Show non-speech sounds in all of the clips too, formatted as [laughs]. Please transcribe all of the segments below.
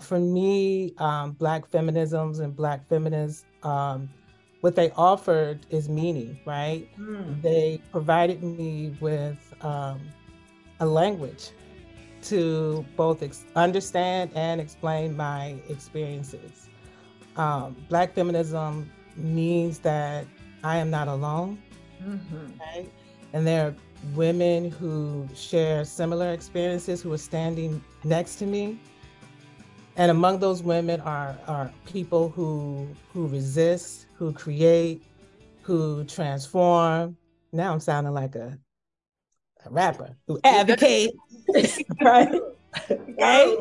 for me, um, Black feminisms and Black feminists, um, what they offered is meaning, right? Mm. They provided me with um, a language to both ex- understand and explain my experiences. Um, Black feminism means that I am not alone, mm-hmm. right? And there are women who share similar experiences who are standing next to me. And among those women are, are people who who resist, who create, who transform. Now I'm sounding like a, a rapper who advocate, [laughs] right? right?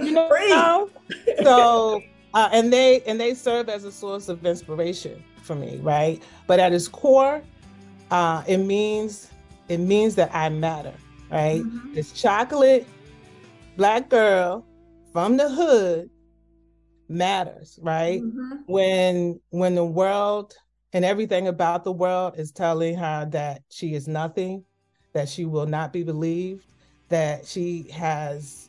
You know, so uh, and they and they serve as a source of inspiration for me, right? But at its core, uh, it means it means that I matter, right? Mm-hmm. This chocolate black girl from the hood matters, right? Mm-hmm. When when the world and everything about the world is telling her that she is nothing, that she will not be believed, that she has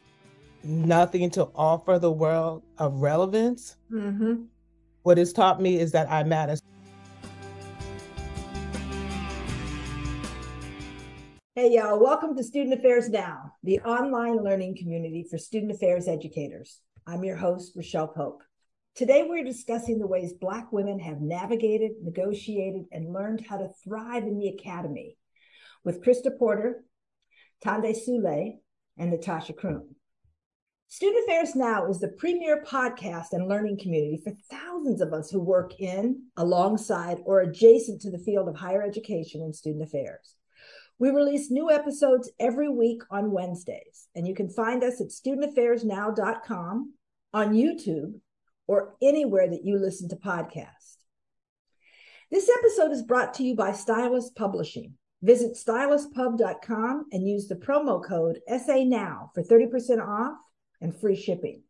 nothing to offer the world of relevance. Mm-hmm. What it's taught me is that I matter. Hey, y'all, welcome to Student Affairs Now, the online learning community for student affairs educators. I'm your host, Raechele Pope. Today, we're discussing the ways Black women have navigated, negotiated, and learned how to thrive in the academy with Christa Porter, Thandi Sule, and Natasha Croom. Student Affairs Now is the premier podcast and learning community for thousands of us who work in, alongside, or adjacent to the field of higher education and student affairs. We release new episodes every week on Wednesdays, and you can find us at studentaffairsnow.com, on YouTube, or anywhere that you listen to podcasts. This episode is brought to you by Stylus Publishing. Visit styluspub.com and use the promo code SANOW for 30% off and free shipping.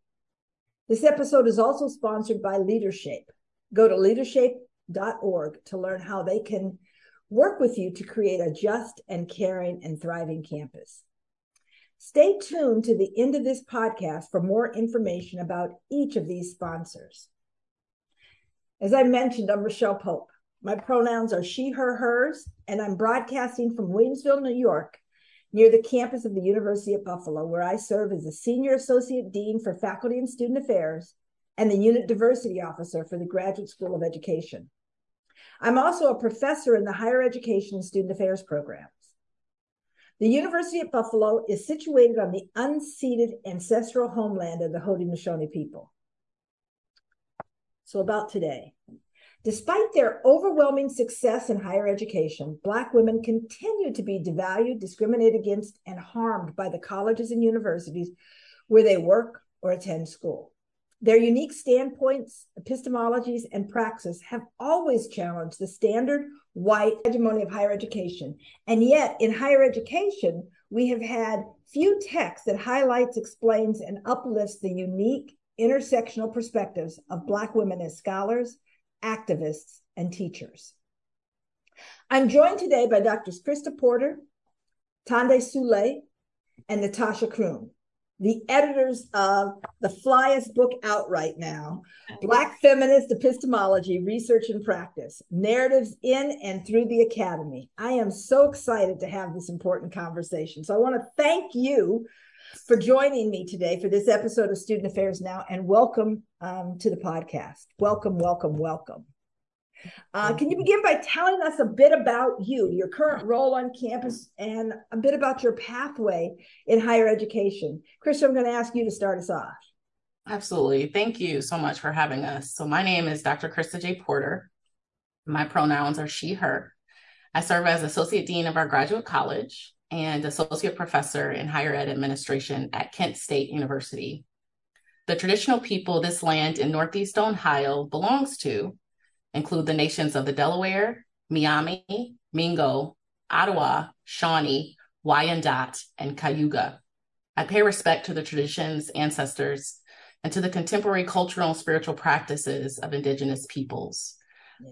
This episode is also sponsored by LeaderShape. Go to leadershape.org to learn how they can work with you to create a just and caring and thriving campus. Stay tuned to the end of this podcast for more information about each of these sponsors. As I mentioned, I'm Raechele Pope. My pronouns are she, her, hers, and I'm broadcasting from Williamsville, New York, near the campus of the University of Buffalo, where I serve as the Senior Associate Dean for Faculty and Student Affairs and the Unit Diversity Officer for the Graduate School of Education. I'm also a professor in the higher education student affairs programs. The University at Buffalo is situated on the unceded ancestral homeland of the Haudenosaunee people. So, about today. Despite their overwhelming success in higher education, Black women continue to be devalued, discriminated against, and harmed by the colleges and universities where they work or attend school. Their unique standpoints, epistemologies, and praxis have always challenged the standard white hegemony of higher education. And yet, in higher education, we have had few texts that highlights, explains, and uplifts the unique intersectional perspectives of Black women as scholars, activists, and teachers. I'm joined today by Drs. Christa Porter, Thandi Sule, and Natasha Croom the editors of the flyest book out right now Black Feminist Epistemology, Research and Praxis Narratives in and Through the Academy. I am so excited to have this important conversation. So I want to thank you for joining me today for this episode of Student Affairs Now and welcome um, to the podcast. Welcome, welcome, welcome. Uh, can you begin by telling us a bit about you, your current role on campus, and a bit about your pathway in higher education? Chris, I'm going to ask you to start us off. Absolutely. Thank you so much for having us. So, my name is Dr. Christa J. Porter. My pronouns are she, her. I serve as Associate Dean of our graduate college and Associate Professor in Higher Ed Administration at Kent State University. The traditional people this land in Northeast Ohio belongs to include the nations of the Delaware, Miami, Mingo, Ottawa, Shawnee, Wyandot, and Cayuga. I pay respect to the traditions, ancestors, and to the contemporary cultural and spiritual practices of Indigenous peoples.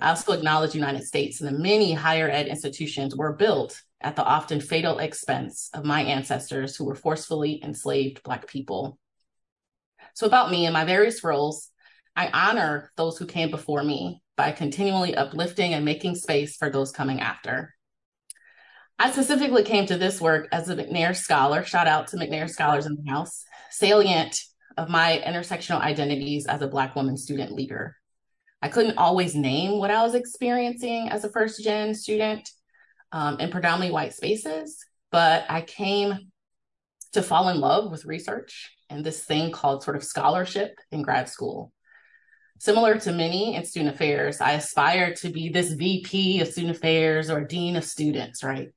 I also acknowledge the United States and the many higher ed institutions were built at the often fatal expense of my ancestors who were forcefully enslaved Black people. So, about me and my various roles, I honor those who came before me by continually uplifting and making space for those coming after. I specifically came to this work as a McNair Scholar, shout out to McNair Scholars in the House, salient of my intersectional identities as a Black woman student leader. I couldn't always name what I was experiencing as a first gen student um, in predominantly white spaces, but I came to fall in love with research and this thing called sort of scholarship in grad school. Similar to many in student affairs, I aspired to be this VP of student affairs or dean of students, right?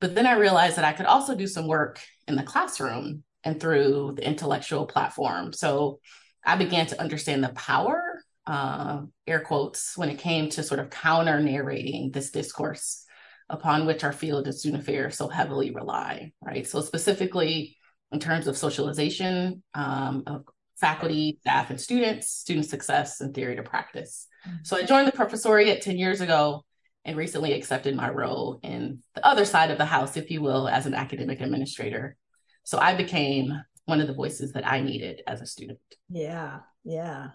But then I realized that I could also do some work in the classroom and through the intellectual platform. So I began to understand the power, uh, air quotes, when it came to sort of counter narrating this discourse upon which our field of student affairs so heavily rely, right? So specifically in terms of socialization um, of faculty, staff, and students, student success, and theory to practice. Mm-hmm. So I joined the professoriate 10 years ago and recently accepted my role in the other side of the house, if you will, as an academic administrator. So I became one of the voices that I needed as a student. Yeah, yeah.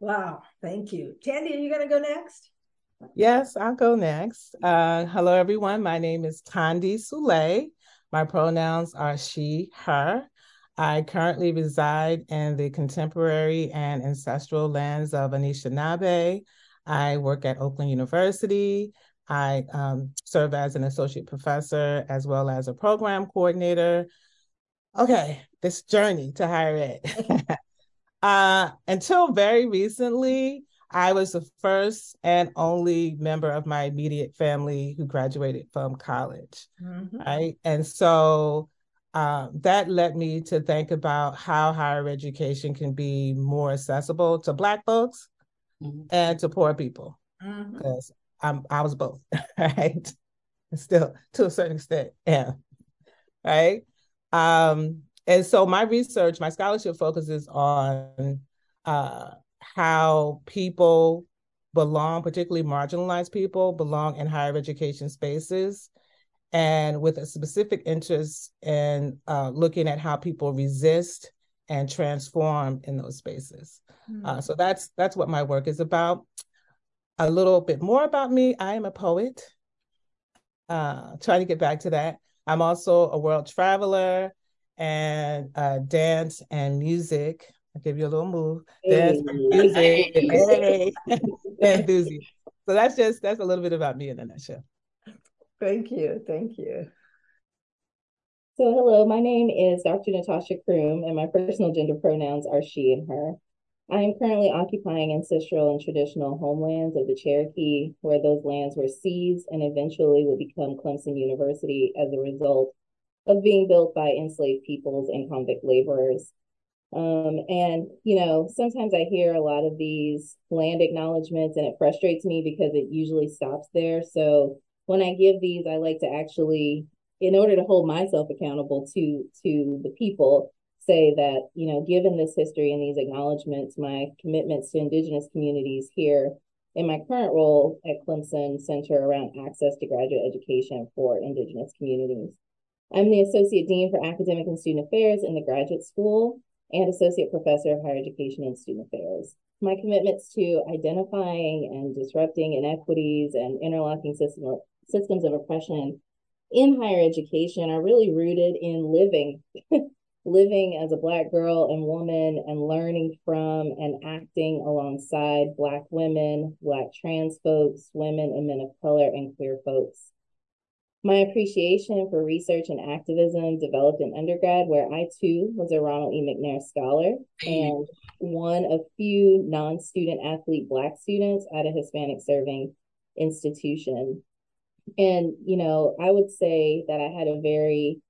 Wow, thank you. Thandi, are you going to go next? Yes, I'll go next. Uh, hello, everyone. My name is Thandi Sule. My pronouns are she, her. I currently reside in the contemporary and ancestral lands of Anishinaabe. I work at Oakland University. I um, serve as an associate professor as well as a program coordinator. Okay, this journey to higher ed. [laughs] [laughs] uh, until very recently, I was the first and only member of my immediate family who graduated from college. Mm-hmm. Right. And so um, that led me to think about how higher education can be more accessible to Black folks mm-hmm. and to poor people. Because mm-hmm. I was both, [laughs] right? Still, to a certain extent, yeah. Right. Um, and so my research, my scholarship focuses on uh, how people belong, particularly marginalized people, belong in higher education spaces, and with a specific interest in uh, looking at how people resist and transform in those spaces. Mm-hmm. Uh, so that's that's what my work is about. A little bit more about me: I am a poet. Uh, trying to get back to that. I'm also a world traveler and uh, dance and music I'll give you a little move. Dance, music, hey. [laughs] enthusiast. So that's just that's a little bit about me in a nutshell. Thank you. Thank you. So hello, my name is Dr. Natasha Croom, and my personal gender pronouns are she and her. I am currently occupying ancestral and traditional homelands of the Cherokee, where those lands were seized and eventually would become Clemson University as a result of being built by enslaved peoples and convict laborers. Um, and, you know, sometimes I hear a lot of these land acknowledgments and it frustrates me because it usually stops there. So when I give these, I like to actually, in order to hold myself accountable to to the people, say that, you know, given this history and these acknowledgments, my commitments to indigenous communities here in my current role at Clemson center around access to graduate education for indigenous communities. I'm the Associate Dean for Academic and Student Affairs in the Graduate School and Associate Professor of Higher Education and Student Affairs. My commitments to identifying and disrupting inequities and interlocking system, systems of oppression in higher education are really rooted in living, [laughs] living as a Black girl and woman and learning from and acting alongside Black women, Black trans folks, women and men of color, and queer folks. My appreciation for research and activism developed in undergrad, where I too was a Ronald E. McNair Scholar and one of few non student athlete Black students at a Hispanic serving institution. And, you know, I would say that I had a very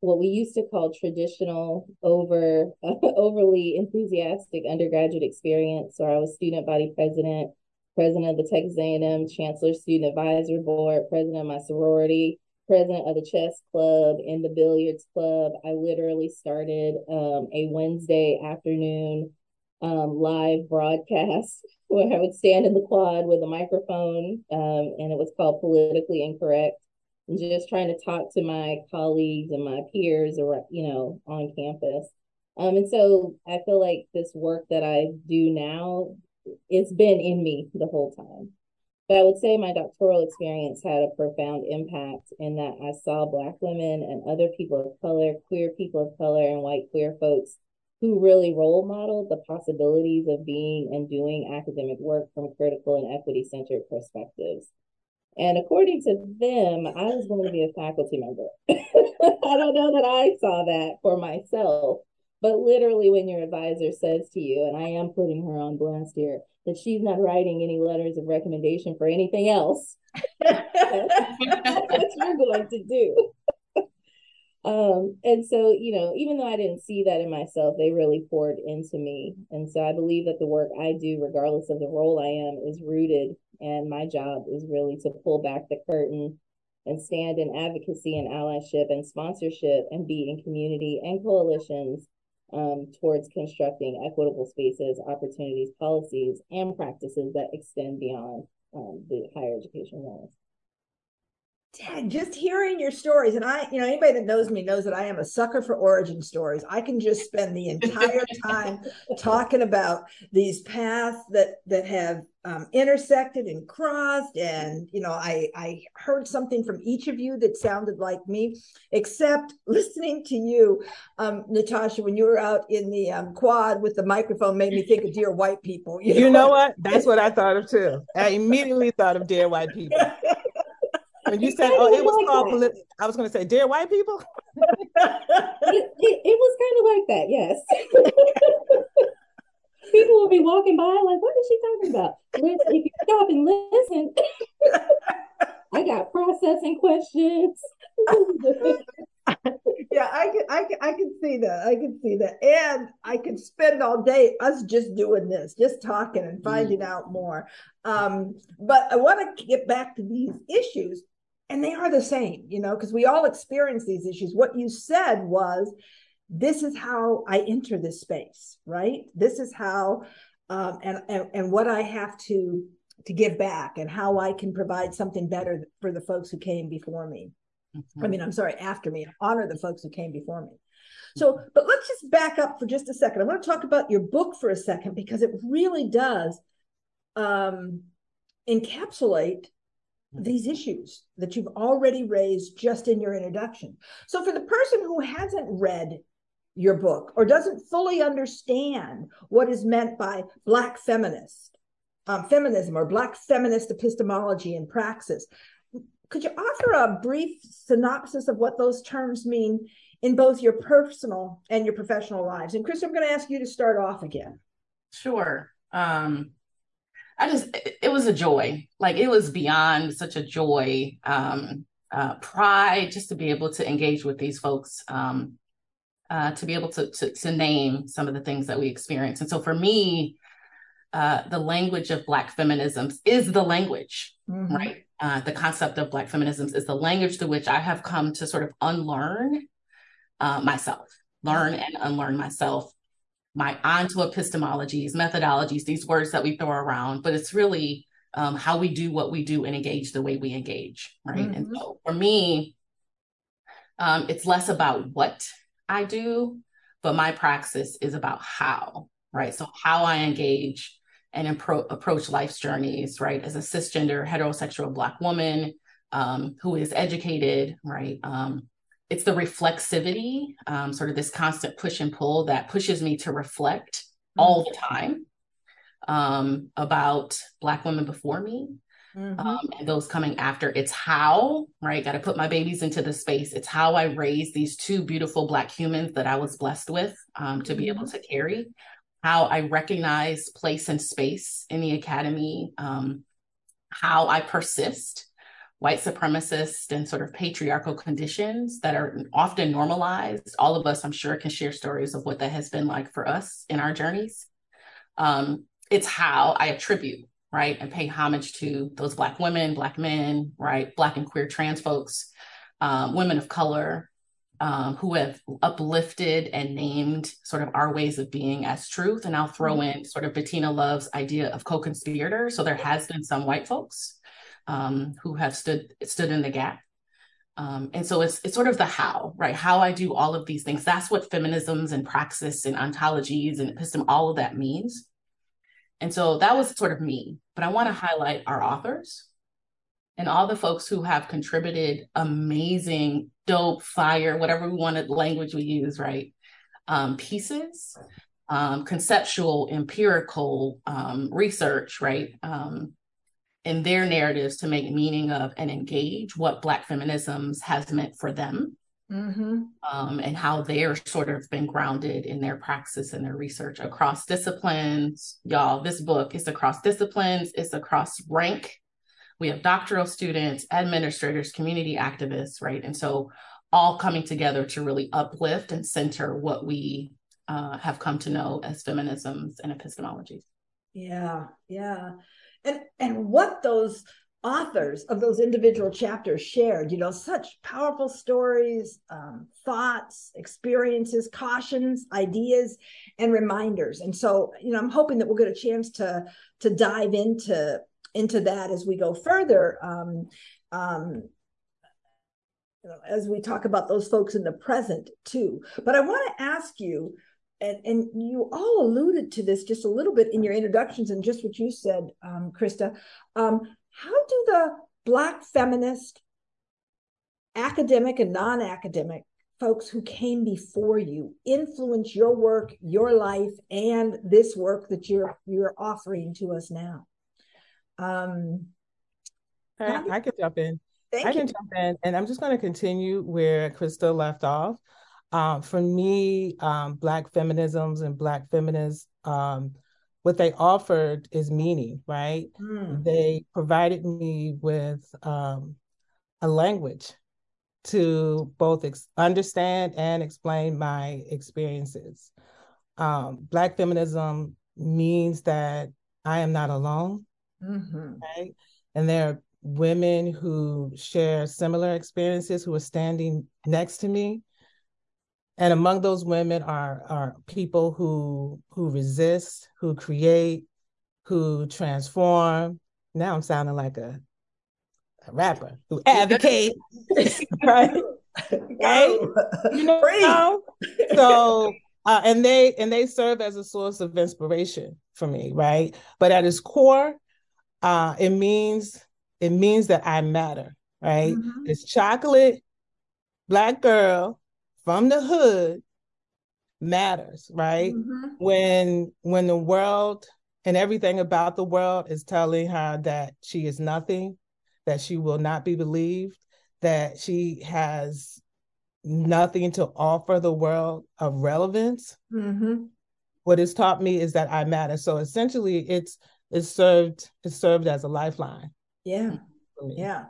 what we used to call traditional over [laughs] overly enthusiastic undergraduate experience so i was student body president president of the Texas A&M Chancellor Student Advisor Board, president of my sorority, president of the chess club and the billiards club. I literally started um, a Wednesday afternoon um, live broadcast [laughs] where I would stand in the quad with a microphone, um, and it was called Politically Incorrect. And just trying to talk to my colleagues and my peers, or you know, on campus. Um, and so I feel like this work that I do now, it's been in me the whole time. But I would say my doctoral experience had a profound impact in that I saw Black women and other people of color, queer people of color, and white queer folks who really role modeled the possibilities of being and doing academic work from critical and equity centered perspectives. And according to them, I was going to be a faculty member. [laughs] I don't know that I saw that for myself, but literally, when your advisor says to you, and I am putting her on blast here, that she's not writing any letters of recommendation for anything else, [laughs] that's what you're going to do. Um, and so, you know, even though I didn't see that in myself, they really poured into me. And so I believe that the work I do, regardless of the role I am, is rooted. And my job is really to pull back the curtain and stand in advocacy and allyship and sponsorship and be in community and coalitions um, towards constructing equitable spaces, opportunities, policies, and practices that extend beyond um, the higher education walls. Dad, just hearing your stories, and I, you know, anybody that knows me knows that I am a sucker for origin stories. I can just spend the entire time [laughs] talking about these paths that that have um, intersected and crossed, and you know, I I heard something from each of you that sounded like me, except [laughs] listening to you, um, Natasha, when you were out in the um, quad with the microphone, made me think of dear white people. You know? you know what? [laughs] That's what I thought of too. I immediately thought of dear white people. When you said, "Oh, it was like called," polit- I was going to say, "Dear white people." [laughs] it, it, it, was kind of like that, yes. [laughs] people will be walking by, like, "What is she talking about?" If you stop and listen, [laughs] I got processing questions. yeah, I can, I can, I can see that. I can see that, and I could spend all day us just doing this, just talking and finding mm. out more. Um, but I want to get back to these issues and they are the same, you know, because we all experience these issues. What you said was, this is how I enter this space, right? This is how, um, and, and and what I have to to give back, and how I can provide something better for the folks who came before me. Mm-hmm. I mean, I'm sorry, after me, honor the folks who came before me. So, but let's just back up for just a second. I want to talk about your book for a second because it really does um, encapsulate these issues that you've already raised just in your introduction. So, for the person who hasn't read your book or doesn't fully understand what is meant by Black feminist um, feminism or Black feminist epistemology and praxis, could you offer a brief synopsis of what those terms mean in both your personal and your professional lives? And Chris, I'm going to ask you to start off again. Sure. Um, I just it, was a joy. Like it was beyond such a joy, um, uh, pride just to be able to engage with these folks, um, uh, to be able to, to, to name some of the things that we experience. And so for me, uh, the language of Black feminisms is the language, mm-hmm. right? Uh, the concept of Black feminisms is the language through which I have come to sort of unlearn uh, myself, learn and unlearn myself my onto epistemologies, methodologies, these words that we throw around, but it's really um, how we do what we do and engage the way we engage, right? Mm-hmm. And so for me, um, it's less about what I do, but my praxis is about how, right? So how I engage and impro- approach life's journeys, right? As a cisgender, heterosexual Black woman um, who is educated, right? Um, it's the reflexivity, um, sort of this constant push and pull that pushes me to reflect mm-hmm. all the time um, about Black women before me mm-hmm. um, and those coming after. It's how, right? Got to put my babies into the space. It's how I raise these two beautiful Black humans that I was blessed with um, to mm-hmm. be able mm-hmm. to carry. How I recognize place and space in the academy. Um, how I persist white supremacist and sort of patriarchal conditions that are often normalized. All of us, I'm sure, can share stories of what that has been like for us in our journeys. Um, it's how I attribute, right, and pay homage to those Black women, Black men, right, Black and queer trans folks, um, women of color. Um, who have uplifted and named sort of our ways of being as truth. And I'll throw mm-hmm. in sort of Bettina Love's idea of co-conspirator. So there has been some white folks um, who have stood stood in the gap. Um, and so it's it's sort of the how, right? How I do all of these things. That's what feminisms and praxis and ontologies and episteme, all of that means. And so that was sort of me. But I want to highlight our authors and all the folks who have contributed amazing, dope, fire, whatever we wanted language we use, right? Um, pieces, um, conceptual, empirical um, research, right? In their narratives to make meaning of and engage what Black feminisms has meant for them. Mm-hmm. Um, and how they're sort of been grounded in their praxis and their research across disciplines. Y'all, this book is across disciplines, it's across rank, we have doctoral students, administrators, community activists, right? And so all coming together to really uplift and center what we uh, have come to know as feminisms and epistemologies. Yeah, yeah. And and what those authors of those individual chapters shared, you know, such powerful stories, um, thoughts, experiences, cautions, ideas, and reminders. And so, you know, I'm hoping that we'll get a chance to to dive into into that as we go further. Um, um, as we talk about those folks in the present too. But I want to ask you, and, and you all alluded to this just a little bit in your introductions and just what you said, um, Christa. Um, how do the Black feminist, academic and non academic folks who came before you influence your work, your life, and this work that you're you're offering to us now? Um, I, I could jump in. I can jump in, and I'm just going to continue where Christa left off. Um, for me, um, Black feminisms and Black feminists, um, what they offered is meaning, right? Mm. They provided me with um, a language to both ex- understand and explain my experiences. Um, Black feminism means that I am not alone. Mm-hmm. Right. And there are women who share similar experiences who are standing next to me. And among those women are, are people who who resist, who create, who transform. Now I'm sounding like a, a rapper who advocate, [laughs] right? [laughs] right? You know, [laughs] so uh, and they and they serve as a source of inspiration for me, right? But at its core, uh, it means it means that I matter, right? Mm-hmm. It's chocolate, black girl from the hood matters, right? Mm-hmm. When when the world and everything about the world is telling her that she is nothing, that she will not be believed, that she has nothing to offer the world of relevance. Mm-hmm. What it's taught me is that I matter. So essentially, it's it served it served as a lifeline. Yeah. Yeah.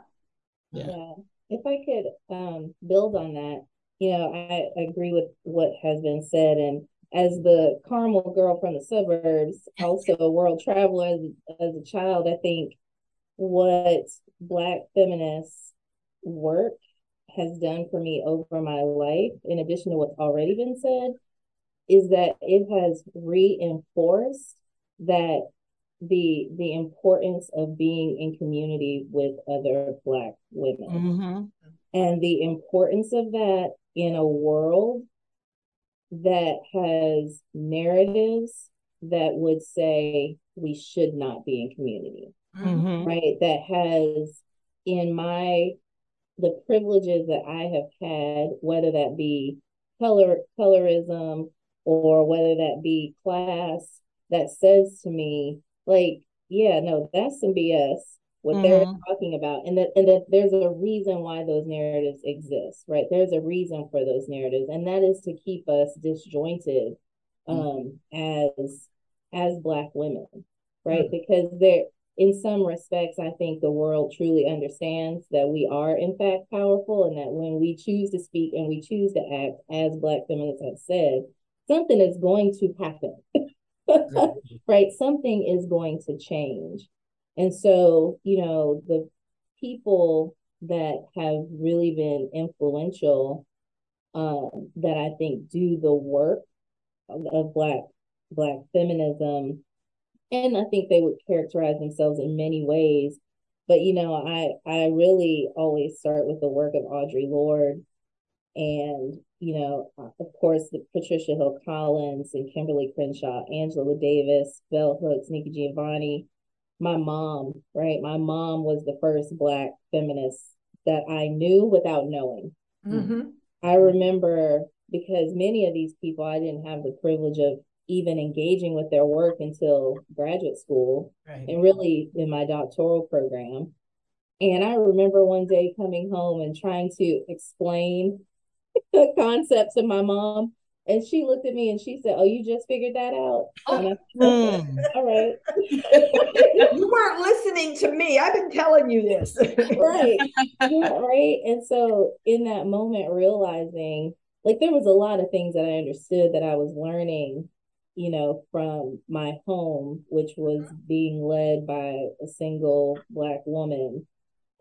yeah. Yeah. If I could um, build on that, you know, I, agree with what has been said. And as the Carmel girl from the suburbs, also a world traveler as, as a child, I think what Black feminists work has done for me over my life, in addition to what's already been said, is that it has reinforced that the the importance of being in community with other black women mm-hmm. and the importance of that in a world that has narratives that would say we should not be in community mm-hmm. right that has in my the privileges that i have had whether that be color colorism or whether that be class that says to me like, yeah, no, that's some BS. What mm-hmm. they're talking about, and that and that there's a reason why those narratives exist, right? There's a reason for those narratives, and that is to keep us disjointed um, mm-hmm. as as Black women, right? Mm-hmm. Because there, in some respects, I think the world truly understands that we are in fact powerful, and that when we choose to speak and we choose to act, as Black feminists have said, something is going to happen. [laughs] right? Something is going to change. And so, you know, the people that have really been influential um, that I think do the work of, of Black Black feminism, and I think they would characterize themselves in many ways but you know, I I really always start with the work of Audre Lorde, and you know, of course, the Patricia Hill Collins and Kimberlé Crenshaw, Angela Davis, Bell Hooks, Nikki Giovanni. My mom, right? My mom was the first Black feminist that I knew without knowing. Mm-hmm. I remember because many of these people I didn't have the privilege of even engaging with their work until graduate school right. and really in my doctoral program. And I remember one day coming home and trying to explain [laughs] the concepts to my mom. And she looked at me and she said, Oh, you just figured that out? Oh. And I [laughs] said, mm. All right. you weren't listening to me. I've been telling you this. [laughs] right. Yeah, right. And so in that moment, realizing like there was a lot of things that I understood that I was learning you know, from my home, which was being led by a single Black woman,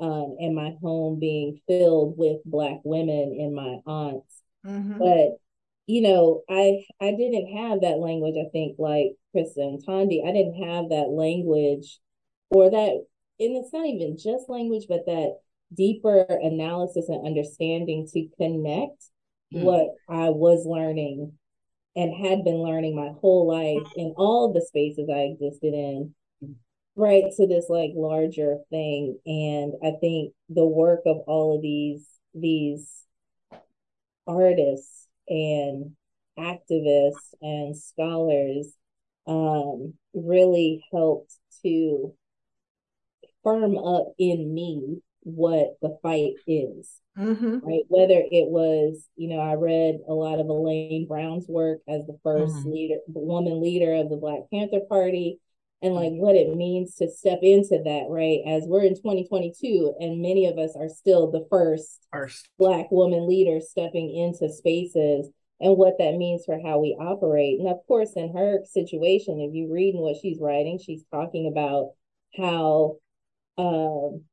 um, and my home being filled with Black women and my aunts. Mm-hmm. But you know, I I didn't have that language. I think like Christa and Thandi, I didn't have that language, or that, and it's not even just language, but that deeper analysis and understanding to connect mm. what I was learning and had been learning my whole life in all the spaces I existed in, right to this like larger thing. And I think the work of all of these these artists and activists and scholars um, really helped to firm up in me what the fight is Mm-hmm. Right. Whether it was, you know, I read a lot of Elaine Brown's work as the 1st mm-hmm. leader, the woman leader of the Black Panther Party, and like what it means to step into that, right? As we're in 2022, and many of us are still the first, first. Black woman leader stepping into spaces and what that means for how we operate. And of course, in her situation, if you read what she's writing, she's talking about how um,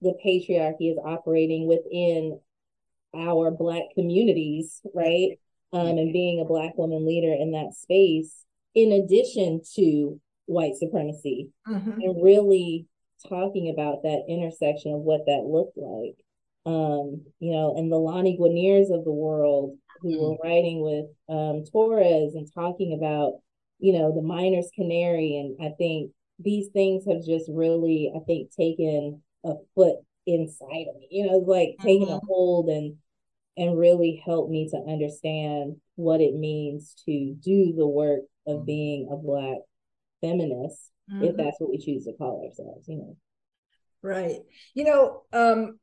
the patriarchy is operating within our black communities, right? Um, and being a black woman leader in that space, in addition to white supremacy, mm-hmm. and really talking about that intersection of what that looked like. Um, you know, and the Lani Guiniers of the world who mm-hmm. were writing with um, Torres and talking about, you know, the miner's canary. And I think these things have just really, I think, taken a foot inside of me. You know, like mm-hmm. taking a hold and and really helped me to understand what it means to do the work of mm-hmm. being a black feminist, mm-hmm. if that's what we choose to call ourselves, you know. Right. You know, um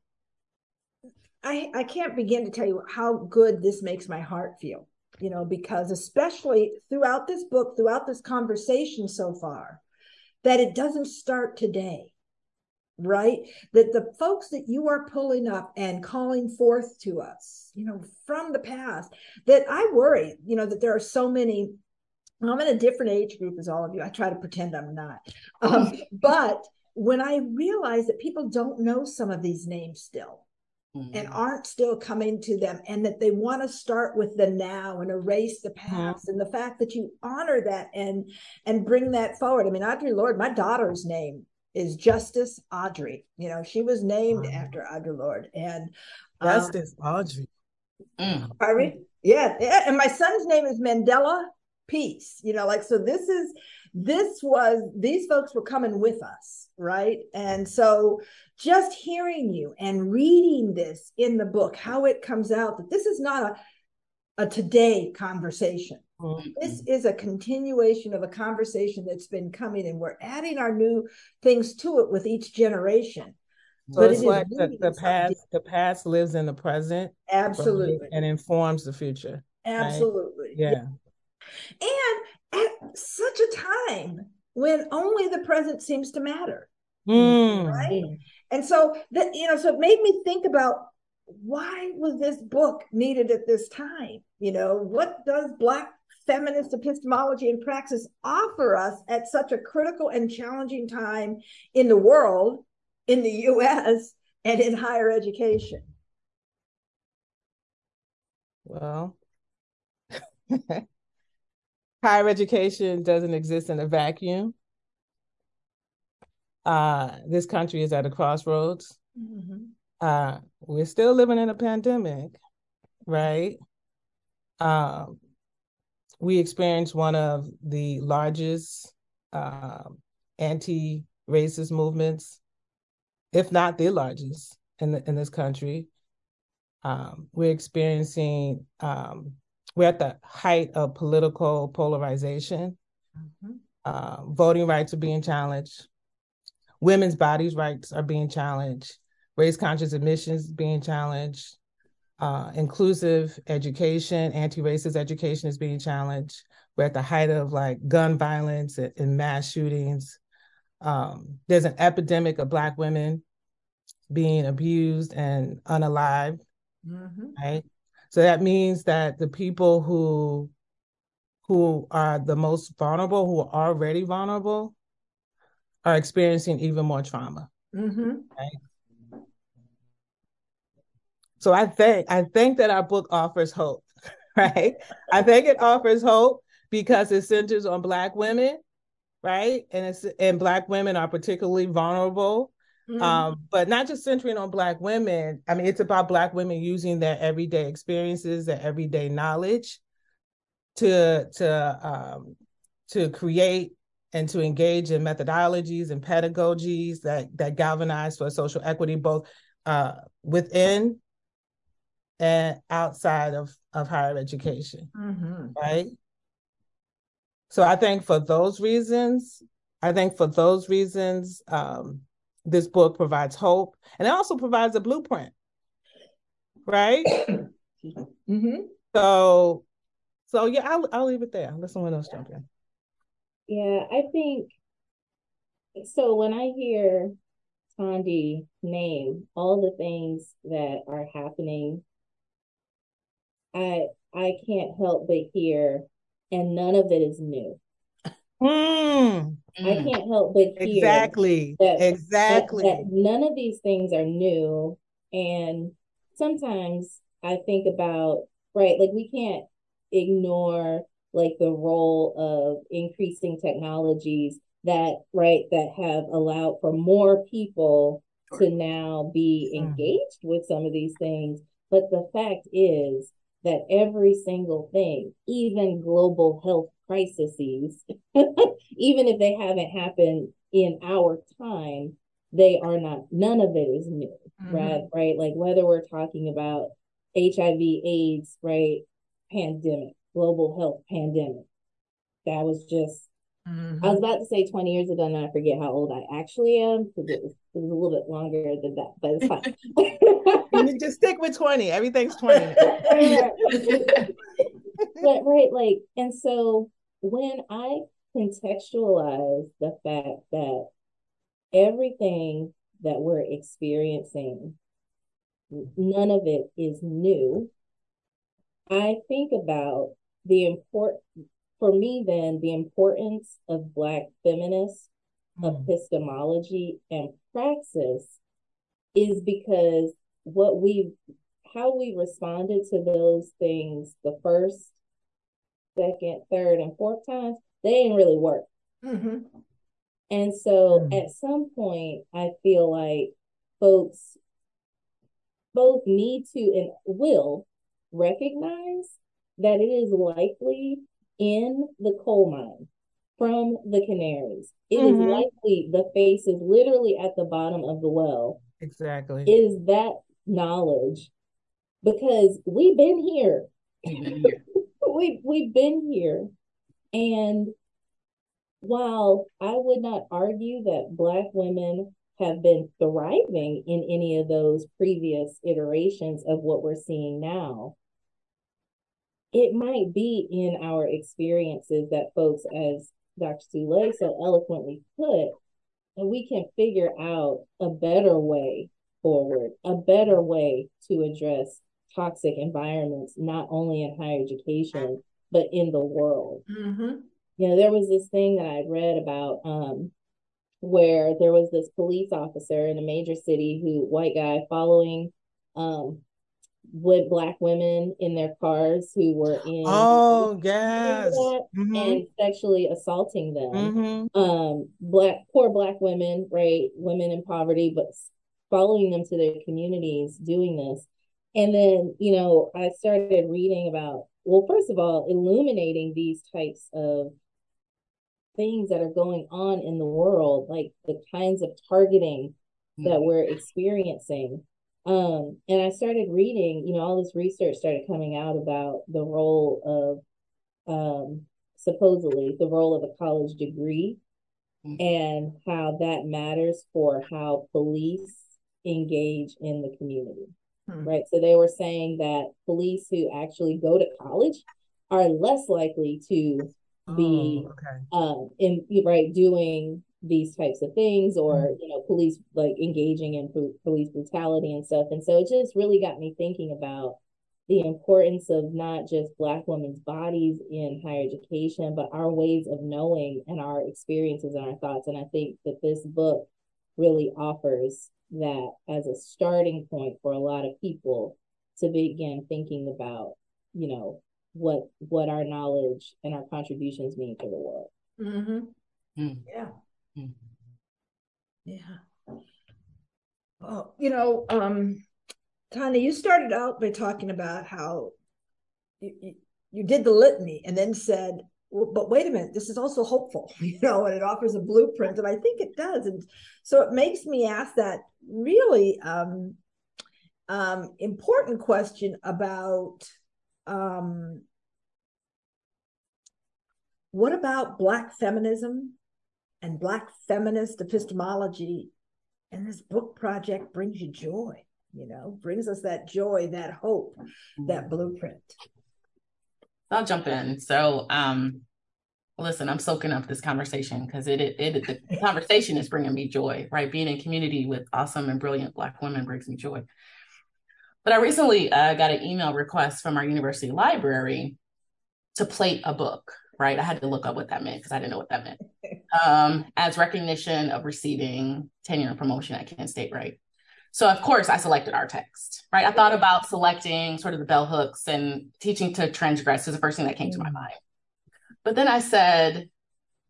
I I can't begin to tell you how good this makes my heart feel, you know, because especially throughout this book, throughout this conversation so far, that it doesn't start today right? That the folks that you are pulling up and calling forth to us, you know, from the past, that I worry, you know, that there are so many. I'm in a different age group as all of you. I try to pretend I'm not. [laughs] Um, but when I realize that people don't know some of these names still, Mm-hmm. and aren't still coming to them and that they want to start with the now and erase the mm-hmm. past mm-hmm. and the fact that you honor that and and bring that forward i mean Audre Lorde, my daughter's name is Justice Audrey. You know, she was named after Audre Lorde, And um, Justice Audrey. Mm. Pardon Yeah, yeah. And my son's name is Mandela Peace. You know, like so this is this was these folks were coming with us, right? And so just hearing you and reading this in the book, how it comes out that this is not a, a today conversation Mm-hmm. This is a continuation of a conversation that's been coming, and we're adding our new things to it with each generation. So but it's it like the, the past, the past lives in the present, absolutely, and informs the future. Absolutely, right? yeah. And at such a time when only the present seems to matter, mm. right? And so that you know, so it made me think about why was this book needed at this time? You know, what does Black feminist epistemology and praxis offer us at such a critical and challenging time in the world, in the US, and in higher education? Well, [laughs] higher education doesn't exist in a vacuum. uh, this country is at a crossroads. Mm-hmm. Uh, we're still living in a pandemic, right? Um, we experienced one of the largest um, anti-racist movements, if not the largest in the, in this country. Um, we're experiencing um, we're at the height of political polarization. Mm-hmm. Uh, voting rights are being challenged. Women's bodies' rights are being challenged. Race conscious admissions being challenged. Uh, inclusive education, anti-racist education is being challenged. We're at the height of like gun violence and, and mass shootings. Um, there's an epidemic of Black women being abused and unalive, mm-hmm. right? So that means that the people who who are the most vulnerable, who are already vulnerable, are experiencing even more trauma. Mm-hmm. Right? So I think I think that our book offers hope, [laughs] right? I think it offers hope because it centers on Black women, right? And it's and Black women are particularly vulnerable Mm-hmm. Um, but not just centering on Black women. I mean, it's about Black women using their everyday experiences, their everyday knowledge to to um, to create and to engage in methodologies and pedagogies that that galvanize for social equity, both uh, within and outside of of higher education, mm-hmm. right? So I think for those reasons, I think for those reasons, um, this book provides hope and it also provides a blueprint right? [coughs] Mm-hmm. so so yeah I'll, I'll leave it there let someone else jump in. Yeah i think so when i hear Thandi name all the things that are happening i i can't help but hear and none of it is new Mm. I can't help but hear exactly. that, exactly. that, that none of these things are new, and sometimes I think about right, like we can't ignore like the role of increasing technologies that right that have allowed for more people to now be mm. engaged with some of these things. But the fact is that every single thing even global health crises, [laughs] even if they haven't happened in our time, they are not, none of it is new, mm-hmm. right? Right. Like whether we're talking about HIV, AIDS, right? Pandemic, global health pandemic. That was just, mm-hmm. I was about to say 20 years ago, and I forget how old I actually am because it was, it was a little bit longer than that, but it's fine. [laughs] you just stick with 20. Everything's 20. [laughs] but right, like, and so when I contextualize the fact that everything that we're experiencing, none of it is new, I think about the important, for me, then, the importance of Black feminist mm. epistemology and praxis is because what we, how we responded to those things the first second, third, and fourth times, they didn't really work. Mm-hmm. And so mm-hmm. at some point, I feel like folks both need to and will recognize that it is likely in the coal mine from the canaries. It mm-hmm. is likely the face is literally at the bottom of the well. Exactly. Is that knowledge because we've been here. We we've been here, and while I would not argue that Black women have been thriving in any of those previous iterations of what we're seeing now, it might be in our experiences that folks, as Dr. Sule so eloquently put, and we can figure out a better way forward, a better way to address toxic environments, not only in higher education, but in the world. Mm-hmm. You know, there was this thing that I'd read about um, where there was this police officer in a major city who, white guy, following um, with black women in their cars who were in oh yes mm-hmm. and sexually assaulting them mm-hmm. um black poor black women right women in poverty but following them to their communities doing this and then you know i started reading about well first of all illuminating these types of things that are going on in the world like the kinds of targeting mm-hmm. that we're experiencing um, and I started reading, you know, all this research started coming out about the role of um, supposedly the role of a college degree mm-hmm. and how that matters for how police engage in the community. Mm-hmm. Right. So they were saying that police who actually go to college are less likely to be oh, okay. um in right doing these types of things or mm-hmm. you know police like engaging in police brutality and stuff and so it just really got me thinking about the importance of not just black women's bodies in higher education but our ways of knowing and our experiences and our thoughts and i think that this book really offers that as a starting point for a lot of people to begin thinking about you know what what our knowledge and our contributions mean to the world mm-hmm. mm. yeah Mm-hmm. Yeah. Well, you know, um, Tanya, you started out by talking about how you, you, you did the litany and then said, well, but wait a minute, this is also hopeful, [laughs] you know, and it offers a blueprint, and I think it does. And so it makes me ask that really um, um, important question about um, what about Black feminism and Black feminist epistemology. And this book project brings you joy, you know, brings us that joy, that hope, that mm-hmm. blueprint. I'll jump in. So, um, listen, I'm soaking up this conversation because it, it, it, the conversation is bringing me joy, right? Being in community with awesome and brilliant Black women brings me joy. But I recently uh, got an email request from our university library to plate a book, right? I had to look up what that meant because I didn't know what that meant. [laughs] Um, as recognition of receiving tenure and promotion at Kent State, right? So of course I selected our text, right? I thought about selecting sort of the bell hooks and teaching to transgress is the first thing that came to my mm. mind. But then I said,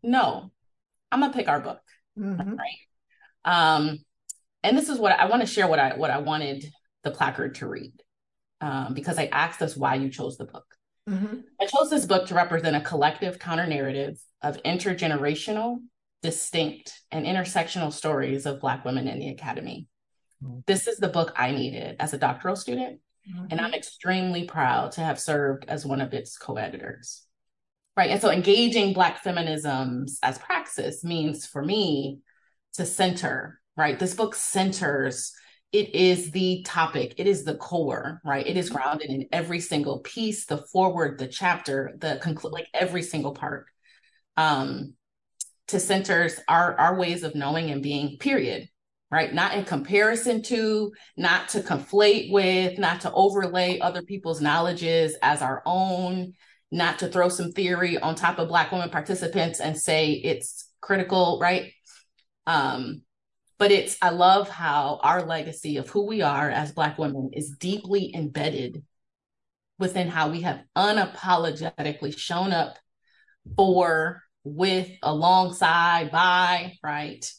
no, I'm gonna pick our book, mm-hmm. right? Um, and this is what I want to share what I what I wanted the placard to read um, because I asked us why you chose the book. Mm-hmm. I chose this book to represent a collective counter narrative of intergenerational, distinct, and intersectional stories of Black women in the academy. Mm-hmm. This is the book I needed as a doctoral student, mm-hmm. and I'm extremely proud to have served as one of its co editors. Right. And so engaging Black feminisms as praxis means for me to center, right? This book centers it is the topic it is the core right it is mm-hmm. grounded in every single piece the foreword the chapter the conclude like every single part um to centers our our ways of knowing and being period right? Not in comparison to not to conflate with not to overlay other people's knowledges as our own not to throw some theory on top of black women participants and say it's critical right? Um but it's i love how our legacy of who we are as black women is deeply embedded within how we have unapologetically shown up for with alongside by right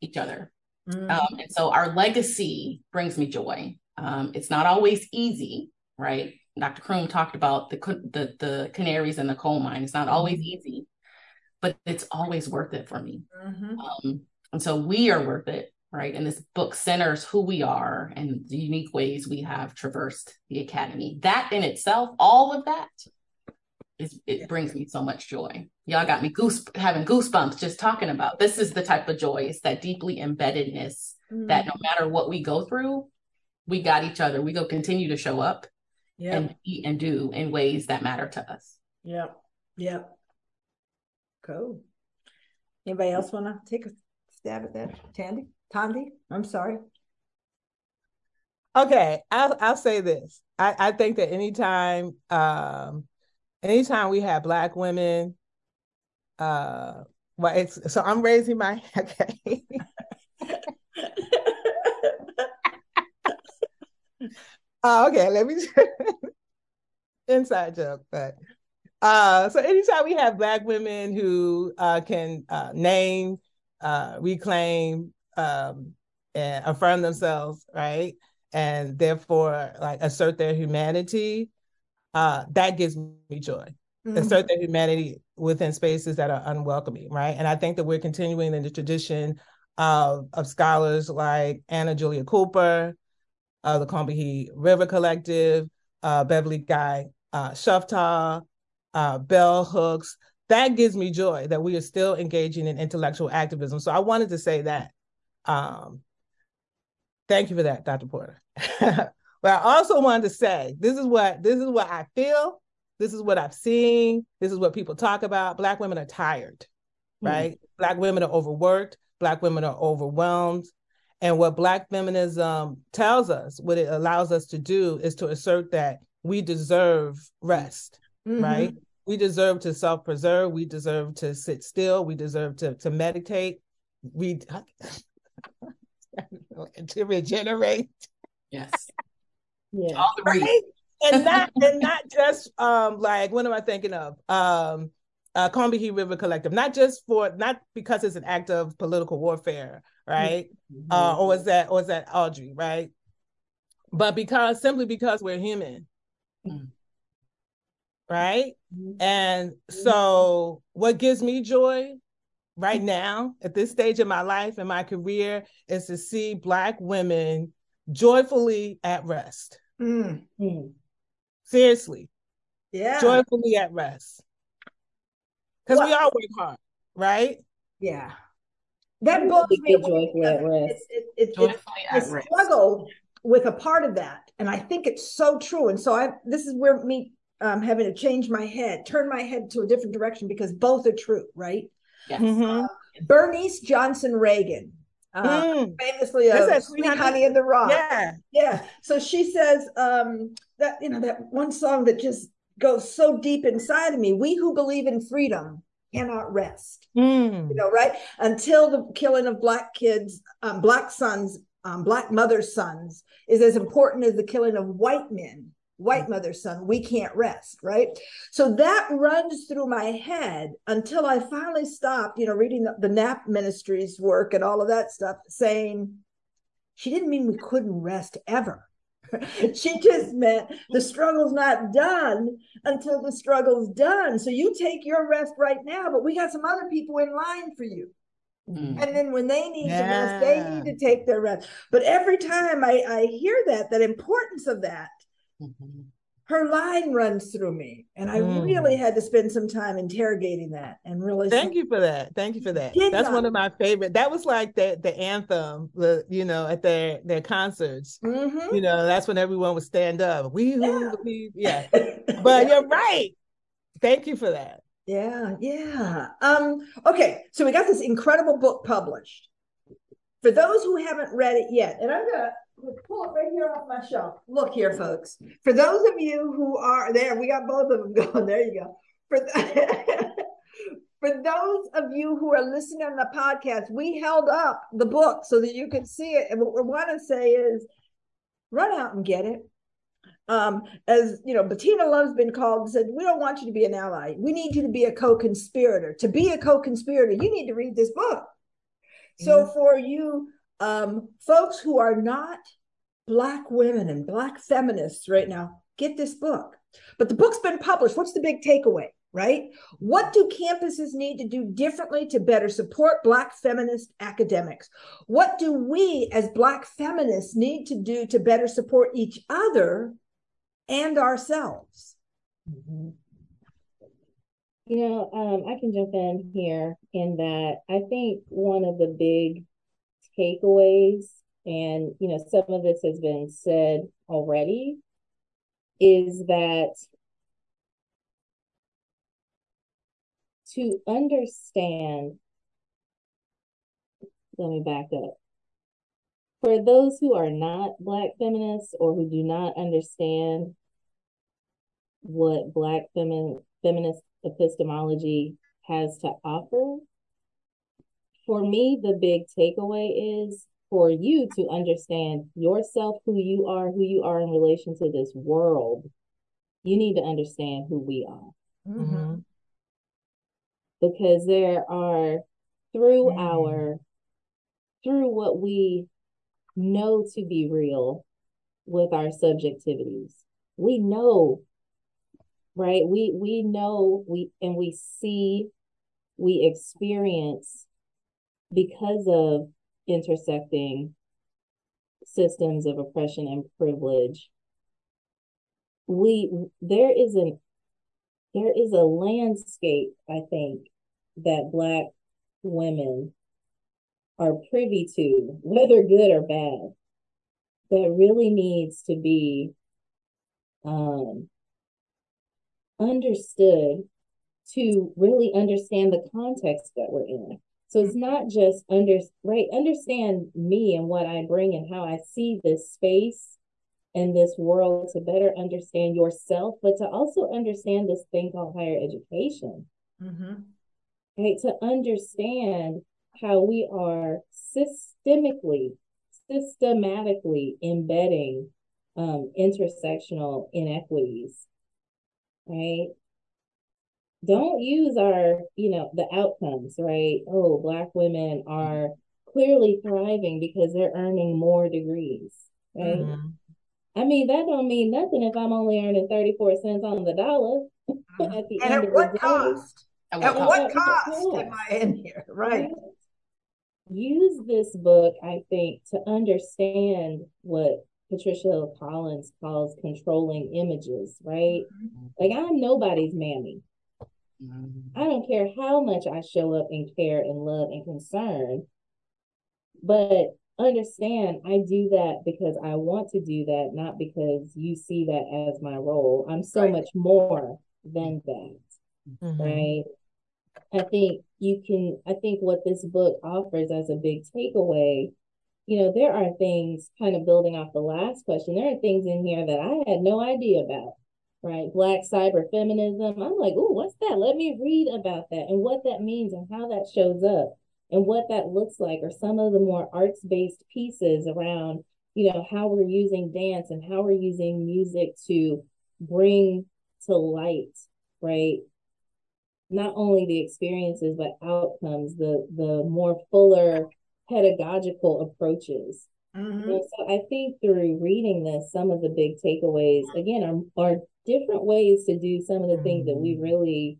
each other mm-hmm. um, and so our legacy brings me joy um, it's not always easy right dr Croom talked about the, the the canaries in the coal mine it's not always mm-hmm. easy but it's always worth it for me mm-hmm. um, and so we are worth it, right? And this book centers who we are and the unique ways we have traversed the academy. That in itself, all of that is it brings me so much joy. Y'all got me goose having goosebumps just talking about. This is the type of joy, it's that deeply embeddedness mm. that no matter what we go through, we got each other. We go continue to show up yep. and eat and do in ways that matter to us. Yep. Yep. Cool. Anybody else want to take a stab at that, Thandi? Thandi? I'm sorry. Okay, I'll I'll say this. I, I think that anytime um anytime we have black women, uh well it's so I'm raising my [laughs] okay. Oh, okay. Let me [laughs] inside joke, but uh, so anytime we have black women who uh, can uh, name, uh, reclaim, um, and affirm themselves, right, and therefore like assert their humanity, uh, that gives me joy. Mm-hmm. Assert their humanity within spaces that are unwelcoming, right? And I think that we're continuing in the tradition of of scholars like Anna Julia Cooper, uh, the Combahee River Collective, uh, Beverly Guy uh, Sheftall, uh, Bell Hooks. That gives me joy that we are still engaging in intellectual activism. So I wanted to say that. Um, thank you for that, Dr. Porter. [laughs] but I also wanted to say this is what this is what I feel. This is what I've seen. This is what people talk about. Black women are tired, hmm. right? Mm-hmm. Black women are overworked. Black women are overwhelmed. And what Black feminism tells us, what it allows us to do is to assert that we deserve rest, mm-hmm. right? We deserve to self preserve. We deserve to sit still. We deserve to, to meditate. We [laughs] to regenerate. Yes. Yeah. All the right? And not and not just um like what am I thinking of? Um uh Combahee River Collective, not just for not because it's an act of political warfare, right? Mm-hmm. Uh, or is that or is that Audre, right? But because simply because we're human. Mm-hmm. Right? Mm-hmm. And so what gives me joy right now at this stage of my life and my career is to see black women joyfully at rest. Mm-hmm. Seriously. Yeah. Joyfully at rest. Because well, we all work hard, right? Yeah. That blows me away. It's, it, it, it, it, struggle with a part of that. And I think it's so true. And so I this is where me um, having to change my head, turn my head to a different direction because both are true, right? Yes. Mm-hmm. Uh, Bernice Johnson Reagan, uh, mm. famously of Sweet Honey, Honey in the Rock. Yeah. Yeah. So she says um, that, you know, that one song that just goes so deep inside of me. We who believe in freedom cannot rest. Mm. You know, right? Until the killing of black kids, um, black sons, um, black mothers' sons is as important as the killing of white men white mother's son we can't rest right so that runs through my head until i finally stopped you know reading the, the nap ministries work and all of that stuff saying she didn't mean we couldn't rest ever [laughs] she just meant the struggle's not done until the struggle's done so you take your rest right now but we got some other people in line for you Mm. And then when they need yeah. to rest, they need to take their rest. But every time I, I hear that, that importance of that, Mm-hmm. Her line runs through me, and I mm. really had to spend some time interrogating that and really. Thank you for that. Thank you for that. That's not. one of my favorite. That was like the the anthem, the you know, at their their concerts. Mm-hmm. You know, that's when everyone would stand up. We yeah. we [laughs] yeah. but you're right. Thank you for that. Yeah, yeah. Um, okay, so we got this incredible book published. For those who haven't read it yet, and I'm gonna pull it right here off my shelf. Look here, folks. For those of you who are there, we got both of them [laughs] going. There you go. For, [laughs] for those of you who are listening on the podcast, we held up the book so that you could see it. And what we want to say is run out and get it. Um, as you know, Bettina Love's been called and said, We don't want you to be an ally. We need you to be a co conspirator. To be a co conspirator, you need to read this book. So, mm-hmm. for you um, folks who are not Black women and Black feminists right now, get this book. But the book's been published. What's the big takeaway? Right? What do campuses need to do differently to better support Black feminist academics? What do we as Black feminists need to do to better support each other and ourselves? Mm-hmm. You know, um, I can jump in here in that I think one of the big takeaways, and you know, some of this has been said already, is that to understand, let me back up. For those who are not Black feminists or who do not understand what Black femin- feminist epistemology has to offer, for me, the big takeaway is for you to understand yourself, who you are, who you are in relation to this world, you need to understand who we are. Mm-hmm. Because there are through mm-hmm. our through what we know to be real with our subjectivities. We know, right? We we know we and we see, we experience because of intersecting systems of oppression and privilege we there is an there is a landscape i think that black women are privy to whether good or bad that really needs to be um, understood to really understand the context that we're in so it's not just under right understand me and what I bring and how I see this space and this world to better understand yourself, but to also understand this thing called higher education. Mm-hmm. Right, to understand how we are systemically, systematically embedding um, intersectional inequities, right? Don't use our, you know, the outcomes, right? Oh, Black women are clearly thriving because they're earning more degrees, right? Mm-hmm. I mean, that don't mean nothing if I'm only earning 34 cents on the dollar mm-hmm. [laughs] at the and end at of what the cost? At what, at what cost, cost am I in here? [laughs] Right. right. Use this book, I think, to understand what Patricia Collins calls controlling images, right? Mm-hmm. Like I'm nobody's mammy. I don't care how much I show up and care and love and concern, but understand I do that because I want to do that, not because you see that as my role. I'm so right. much more than that. Mm-hmm. Right. I think you can, I think what this book offers as a big takeaway, you know, there are things kind of building off the last question, there are things in here that I had no idea about right? Black cyber feminism. I'm like, oh, what's that? Let me read about that and what that means and how that shows up and what that looks like, or some of the more arts based pieces around, you know, how we're using dance and how we're using music to bring to light, right? Not only the experiences, but outcomes, the the more fuller pedagogical approaches. Mm-hmm. so I think through reading this, some of the big takeaways again are, are different ways to do some of the things that we mm. really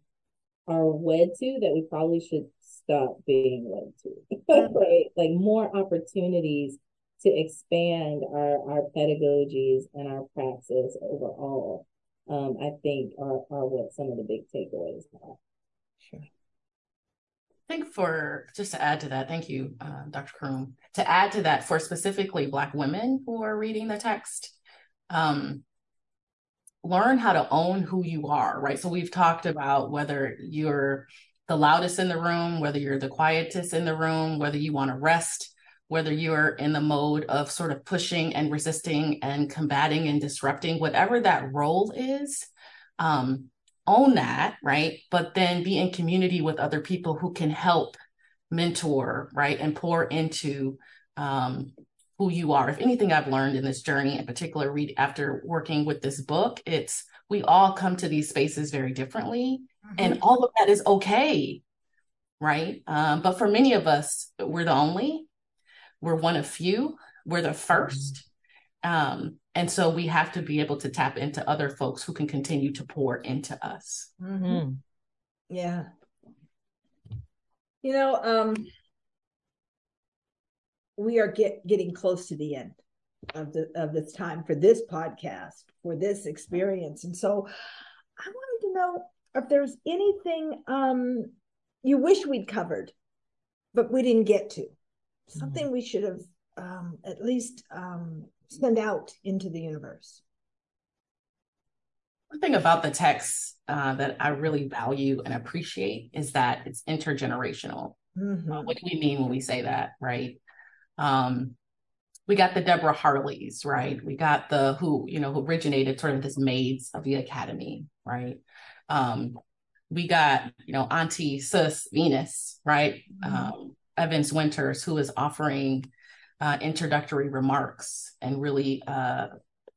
are wed to that we probably should stop being wed to. [laughs] right? Like more opportunities to expand our, our pedagogies and our praxis overall, um, I think are, are what some of the big takeaways are. Sure. I think for just to add to that, thank you, uh, Dr. Croom. To add to that, for specifically Black women who are reading the text, um, learn how to own who you are, right? So we've talked about whether you're the loudest in the room, whether you're the quietest in the room, whether you want to rest, whether you're in the mode of sort of pushing and resisting and combating and disrupting, whatever that role is, um, own that, right? But then be in community with other people who can help mentor, right? And pour into um, who you are. If anything I've learned in this journey, in particular, read after working with this book, it's we all come to these spaces very differently, mm-hmm. and all of that is okay, right? Um, but for many of us, we're the only, we're one of few, we're the 1st um, and so we have to be able to tap into other folks who can continue to pour into us. Mm-hmm. Yeah. You know, um, we are get, getting close to the end of the of this time for this podcast for this experience. And so i wanted to know if there's anything um you wish we'd covered but we didn't get to. Something mm-hmm. we should have um at least um send out into the universe. One thing about the text uh, that i really value and appreciate is that it's intergenerational. Mm-hmm. uh, what do we mean when we say that right um, we got the Deborah Harleys, right? We got the who, you know, who originated sort of this maids of the academy, right? Um, we got, you know, Auntie Sis Venus, right? Mm-hmm. Um, Evans Winters, who is offering uh, introductory remarks and really uh,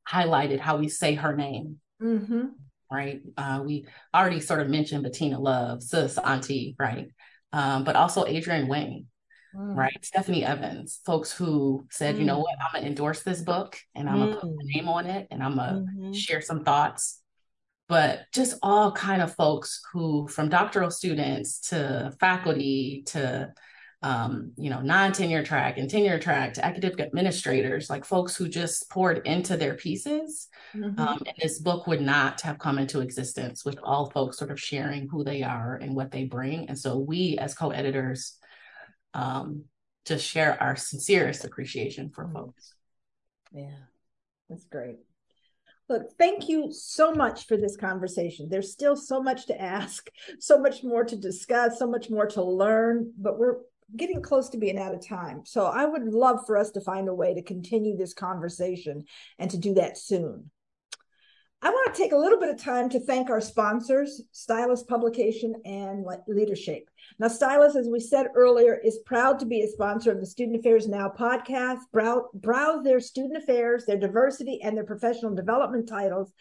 highlighted how we say her name. Mm-hmm. Right. Uh, we already sort of mentioned Bettina Love, sis, auntie, right? Um, but also Adrienne Wayne, mm. right? Stephanie Evans, folks who said, mm. you know mm. what, I'm gonna endorse this book and I'm gonna put my mm. name on it and I'm gonna mm-hmm. share some thoughts. But just all kind of folks who, from doctoral students to faculty to um, you know, non-tenure track and tenure track to academic administrators, like folks who just poured into their pieces. Mm-hmm. Um, and this book would not have come into existence with all folks sort of sharing who they are and what they bring. And so we as co-editors um, just share our sincerest appreciation for mm-hmm. folks. Yeah, that's great. Look, thank you so much for this conversation. There's still so much to ask, [laughs] so much more to discuss, so much more to learn, but we're getting close to being out of time. So I would love for us to find a way to continue this conversation and to do that soon. I want to take a little bit of time to thank our sponsors, Stylus Publication and LeaderShape. Now, Stylus, as we said earlier, is proud to be a sponsor of the Student Affairs Now podcast. Browse their student affairs, their diversity, and their professional development titles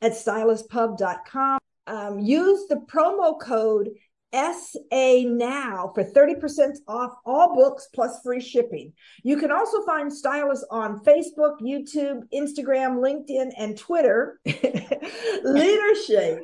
at styluspub.com. Um, use the promo code SA Now for 30% off all books plus free shipping. You can also find Stylus on Facebook, YouTube, Instagram, LinkedIn, and Twitter. [laughs] LeaderShape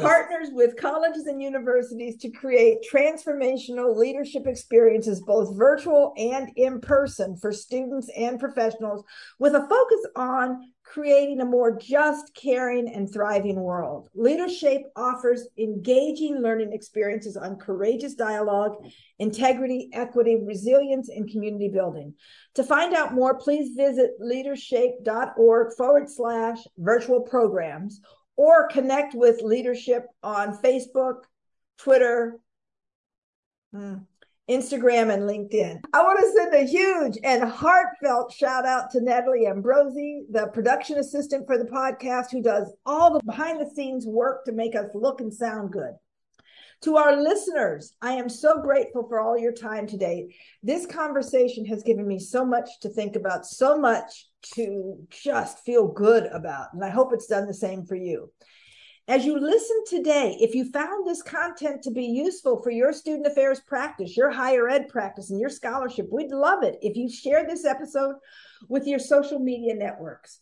partners with colleges and universities to create transformational leadership experiences, both virtual and in person, for students and professionals, with a focus on creating a more just, caring, and thriving world. LeaderShape offers engaging learning experiences on courageous dialogue, integrity, equity, resilience, and community building. To find out more, please visit leadershape.org forward slash virtual programs or connect with LeaderShape on Facebook, Twitter, hmm, Instagram, and LinkedIn. I want to send a huge and heartfelt shout out to Natalie Ambrosi, the production assistant for the podcast, who does all the behind the scenes work to make us look and sound good. To our listeners, I am so grateful for all your time today. This conversation has given me so much to think about, so much to just feel good about. And I hope it's done the same for you. As you listen today, if you found this content to be useful for your student affairs practice, your higher ed practice, and your scholarship, we'd love it if you share this episode with your social media networks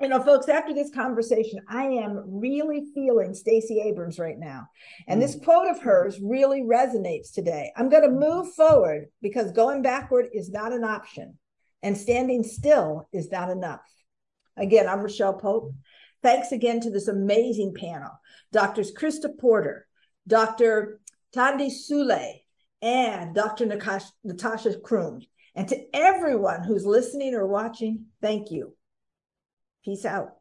you know, folks, after this conversation, I am really feeling Stacey Abrams right now. And this mm. quote of hers really resonates today. I'm going to move forward because going backward is not an option, and standing still is not enough. Again, I'm Raechele Pope. Thanks again to this amazing panel Doctors Christa Porter, Dr. Thandi Sule, and Dr. Natasha Croom. And to everyone who's listening or watching, thank you. Peace out.